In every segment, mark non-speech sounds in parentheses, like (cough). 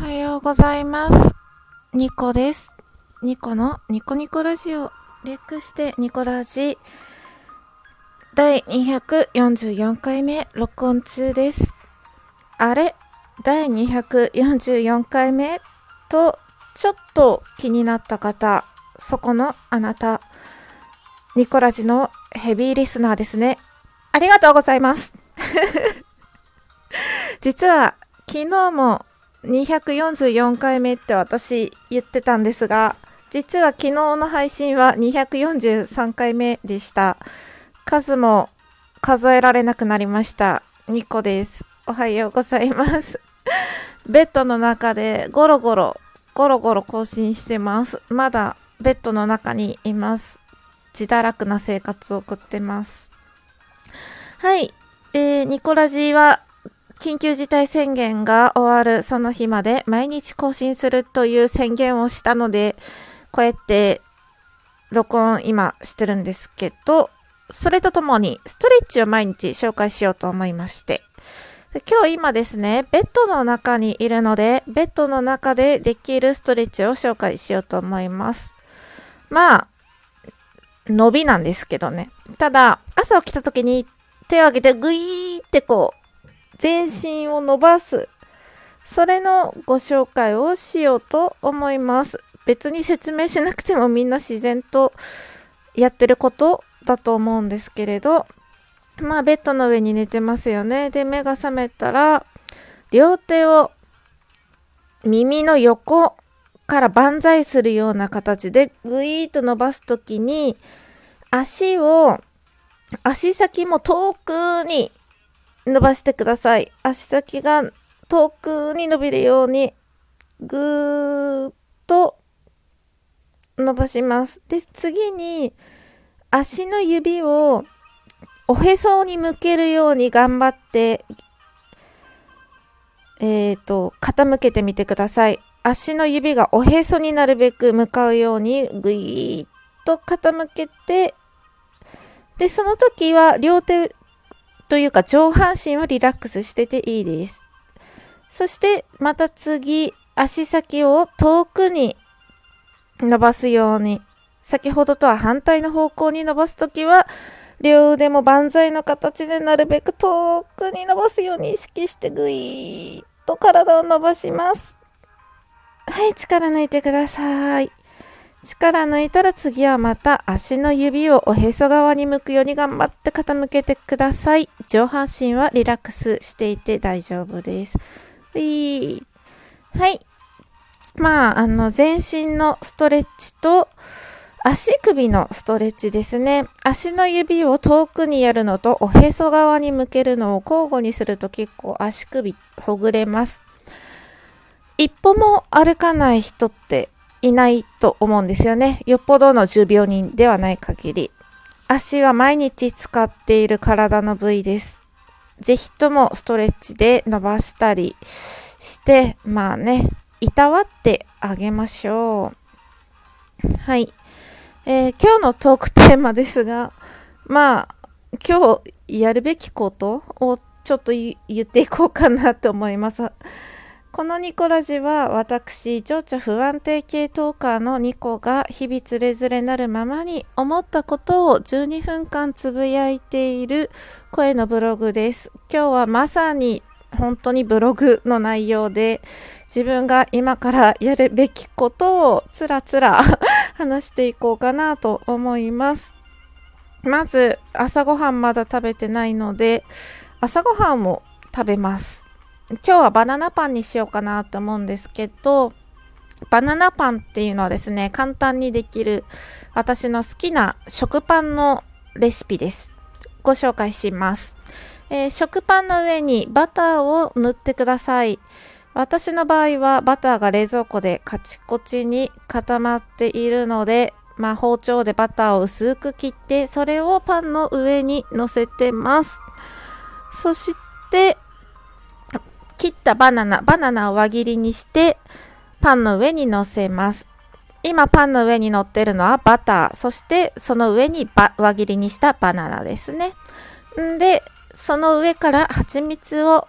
おはようございます。ニコです。ニコのニコニコラジオ、略してニコラジ、第244回目、録音中です。あれ？第244回目？と、ちょっと気になった方、そこのあなた、ニコラジのヘビーリスナーですね。ありがとうございます。(laughs) 実は、昨日も244回目って私言ってたんですが、実は昨日の配信は243回目でした。数も数えられなくなりました。ニコです。おはようございます。(laughs) ベッドの中でゴロゴロ、ゴロゴロ更新してます。まだベッドの中にいます。自堕落な生活を送ってます。はい。えー、ニコラジーは緊急事態宣言が終わるその日まで毎日更新するという宣言をしたので、こうやって録音今してるんですけど、それとともにストレッチを毎日紹介しようと思いまして。今日今ですね、ベッドの中にいるので、ベッドの中でできるストレッチを紹介しようと思います。まあ、伸びなんですけどね。ただ、朝起きた時に手を上げてグイーってこう、全身を伸ばす。それのご紹介をしようと思います。別に説明しなくてもみんな自然とやってることだと思うんですけれど、まあベッドの上に寝てますよね。で、目が覚めたら、両手を耳の横から万歳するような形でぐいーっと伸ばすときに、足を、足先も遠くに伸ばしてください。足先が遠くに伸びるように、ぐーっと伸ばします。で、次に、足の指をおへそに向けるように頑張って、えっ、と、傾けてみてください。足の指がおへそになるべく向かうように、ぐいーっと傾けて、で、その時は両手というか上半身はリラックスしてていいです。そしてまた次、足先を遠くに伸ばすように、先ほどとは反対の方向に伸ばすときは、両腕も万歳の形でなるべく遠くに伸ばすように意識してぐいーっと体を伸ばします。はい、力抜いてください。力抜いたら次はまた足の指をおへそ側に向くように頑張って傾けてください。上半身はリラックスしていて大丈夫です。いはい。まあ、あの、全身のストレッチと足首のストレッチですね。足の指を遠くにやるのとおへそ側に向けるのを交互にすると結構足首ほぐれます。一歩も歩かない人っていないと思うんですよね。よっぽどの重病人ではない限り。足は毎日使っている体の部位です。ぜひともストレッチで伸ばしたりして、まあね、いたわってあげましょう。はい。えー今日のトークテーマですが、まあ、今日やるべきことをちょっと言言っていこうかなと思います。このニコラジは私、情緒不安定系トーカーのニコが日々つれづれなるままに思ったことを12分間つぶやいている声のブログです。今日はまさに本当にブログの内容で自分が今からやるべきことをつらつら (laughs) 話していこうかなと思います。まず朝ごはんまだ食べてないので朝ごはんを食べます。今日はバナナパンにしようかなと思うんですけど、バナナパンっていうのはですね、簡単にできる私の好きな食パンのレシピです。ご紹介します。えー食パンの上にバターを塗ってください。私の場合はバターが冷蔵庫でカチコチに固まっているので、まあ、包丁でバターを薄く切って、それをパンの上に乗せてます。そして、切ったバナナ、バナナを輪切りにして、パンの上に乗せます。今パンの上に乗ってるのはバター、そしてその上に輪切りにしたバナナですね。んで、その上から蜂蜜を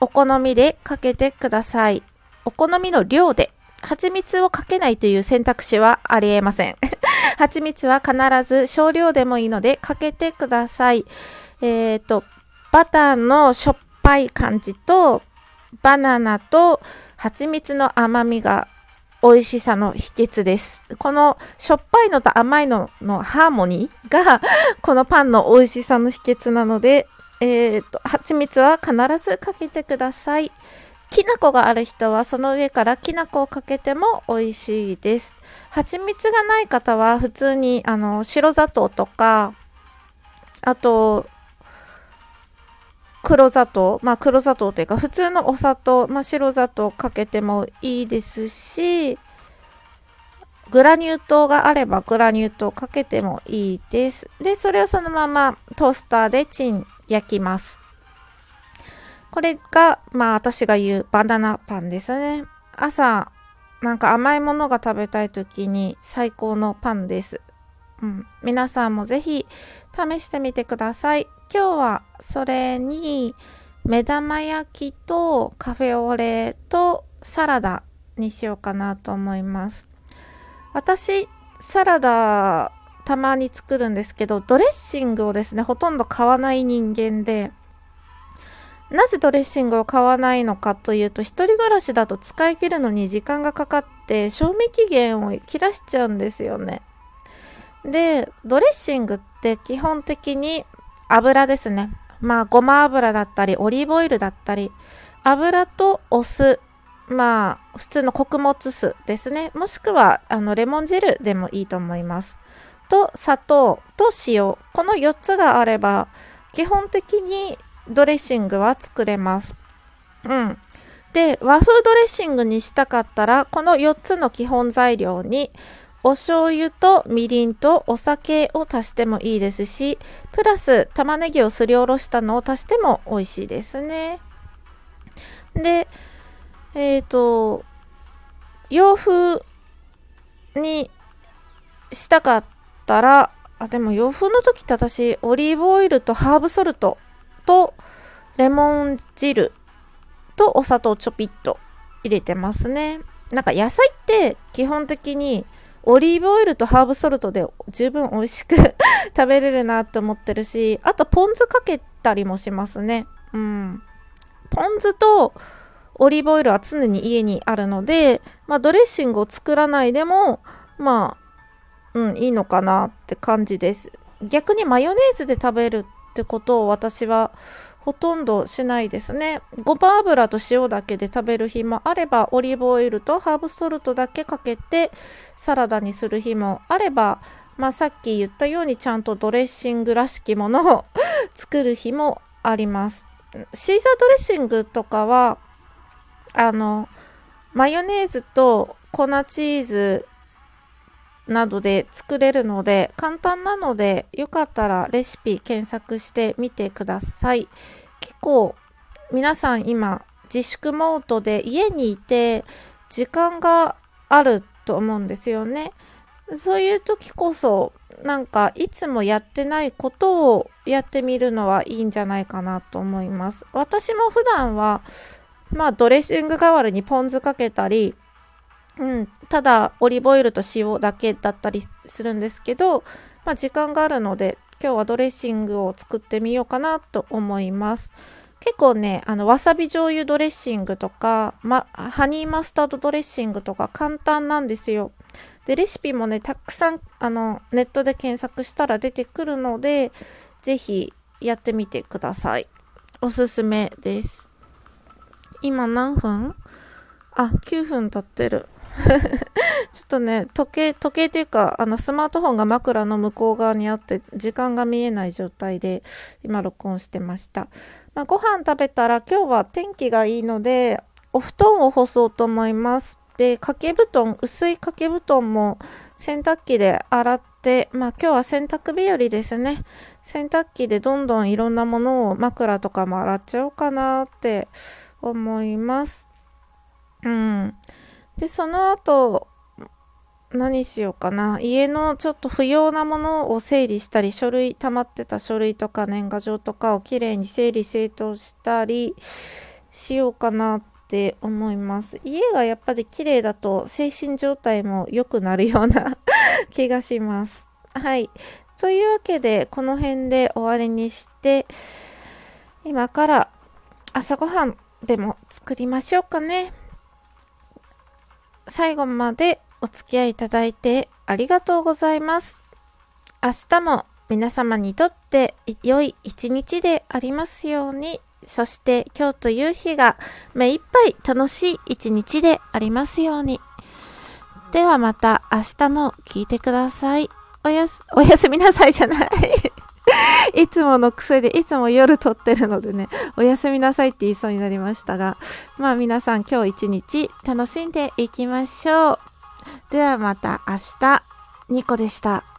お好みでかけてください。お好みの量で蜂蜜をかけないという選択肢はありえません。(laughs) 蜂蜜は必ず少量でもいいのでかけてください。えっ、ー、と、バターのしょっぱい感じと、バナナと蜂蜜の甘みが美味しさの秘訣です。このしょっぱいのと甘いののハーモニーが (laughs) このパンの美味しさの秘訣なので、えっ、ー、と、蜂蜜は必ずかけてください。きな粉がある人はその上からきな粉をかけても美味しいです。蜂蜜がない方は普通にあの白砂糖とか、あと、黒砂糖、まあ黒砂糖というか普通のお砂糖、まあ白砂糖かけてもいいですし、グラニュー糖があればグラニュー糖かけてもいいです。で、それをそのままトースターでチン焼きます。これが、まあ私が言うバナナパンですね。朝、なんか甘いものが食べたい時に最高のパンです。うん、皆さんもぜひ試してみてください。今日はそれに目玉焼きとカフェオレとサラダにしようかなと思います。私、サラダたまに作るんですけど、ドレッシングをですね、ほとんど買わない人間で、なぜドレッシングを買わないのかというと、一人暮らしだと使い切るのに時間がかかって、賞味期限を切らしちゃうんですよね。で、ドレッシングって基本的に油ですね。まあ、ごま油だったり、オリーブオイルだったり、油とお酢、まあ、普通の穀物酢ですね。もしくは、あの、レモン汁でもいいと思います。と、砂糖と塩。この4つがあれば、基本的にドレッシングは作れます。うん。で、和風ドレッシングにしたかったら、この4つの基本材料に、お醤油とみりんとお酒を足してもいいですし、プラス玉ねぎをすりおろしたのを足しても美味しいですね。で、えっ、ー、と、洋風にしたかったら、あ、でも洋風の時って私、オリーブオイルとハーブソルトとレモン汁とお砂糖ちょぴっと入れてますね。なんか野菜って基本的にオリーブオイルとハーブソルトで十分美味しく (laughs) 食べれるなって思ってるし、あとポン酢かけたりもしますね。うん。ポン酢とオリーブオイルは常に家にあるので、まあドレッシングを作らないでも、まあ、うん、いいのかなって感じです。逆にマヨネーズで食べるってことを私はほとんどしないですね。ごま油と塩だけで食べる日もあれば、オリーブオイルとハーブソルトだけかけてサラダにする日もあれば、まあ、さっき言ったようにちゃんとドレッシングらしきものを (laughs) 作る日もあります。シーザードレッシングとかは、あの、マヨネーズと粉チーズなどで作れるので簡単なのでよかったらレシピ検索してみてください。結構皆さん今自粛モードで家にいて時間があると思うんですよね。そういう時こそなんかいつもやってないことをやってみるのはいいんじゃないかなと思います。私も普段はまあドレッシング代わりにポン酢かけたりうん、ただオリーブオイルと塩だけだったりするんですけど、まあ、時間があるので今日はドレッシングを作ってみようかなと思います。結構ね、あの、わさび醤油ドレッシングとか、ま、ハニーマスタードドレッシングとか簡単なんですよ。で、レシピもね、たくさん、あの、ネットで検索したら出てくるので、ぜひやってみてください。おすすめです。今何分？あ、9分経ってる。(laughs) ちょっとね、時計、時計というか、あの、スマートフォンが枕の向こう側にあって、時間が見えない状態で、今、録音してました。まあ、ご飯食べたら、今日は天気がいいので、お布団を干そうと思います。で、掛け布団、薄い掛け布団も洗濯機で洗って、まあ今日は洗濯日和ですね。洗濯機でどんどんいろんなものを枕とかも洗っちゃおうかなって思います。うん。で、その後、何しようかな。家のちょっと不要なものを整理したり、書類、溜まってた書類とか年賀状とかをきれいに整理整頓したりしようかなって思います。家がやっぱり綺麗だと精神状態も良くなるような (laughs) 気がします。はい。というわけでこの辺で終わりにして今から朝ごはんでも作りましょうかね。最後までお付き合いいただいてありがとうございます明日も皆様にとって良い一日でありますようにそして今日という日が目いっぱい楽しい一日でありますように。ではまた明日も聞いてください。おやす、おやすみなさいじゃない (laughs) いつもの癖で、いつも夜撮ってるのでね、おやすみなさいって言いそうになりましたが、まあ皆さん今日一日楽しんでいきましょう。ではまた明日、ニコでした。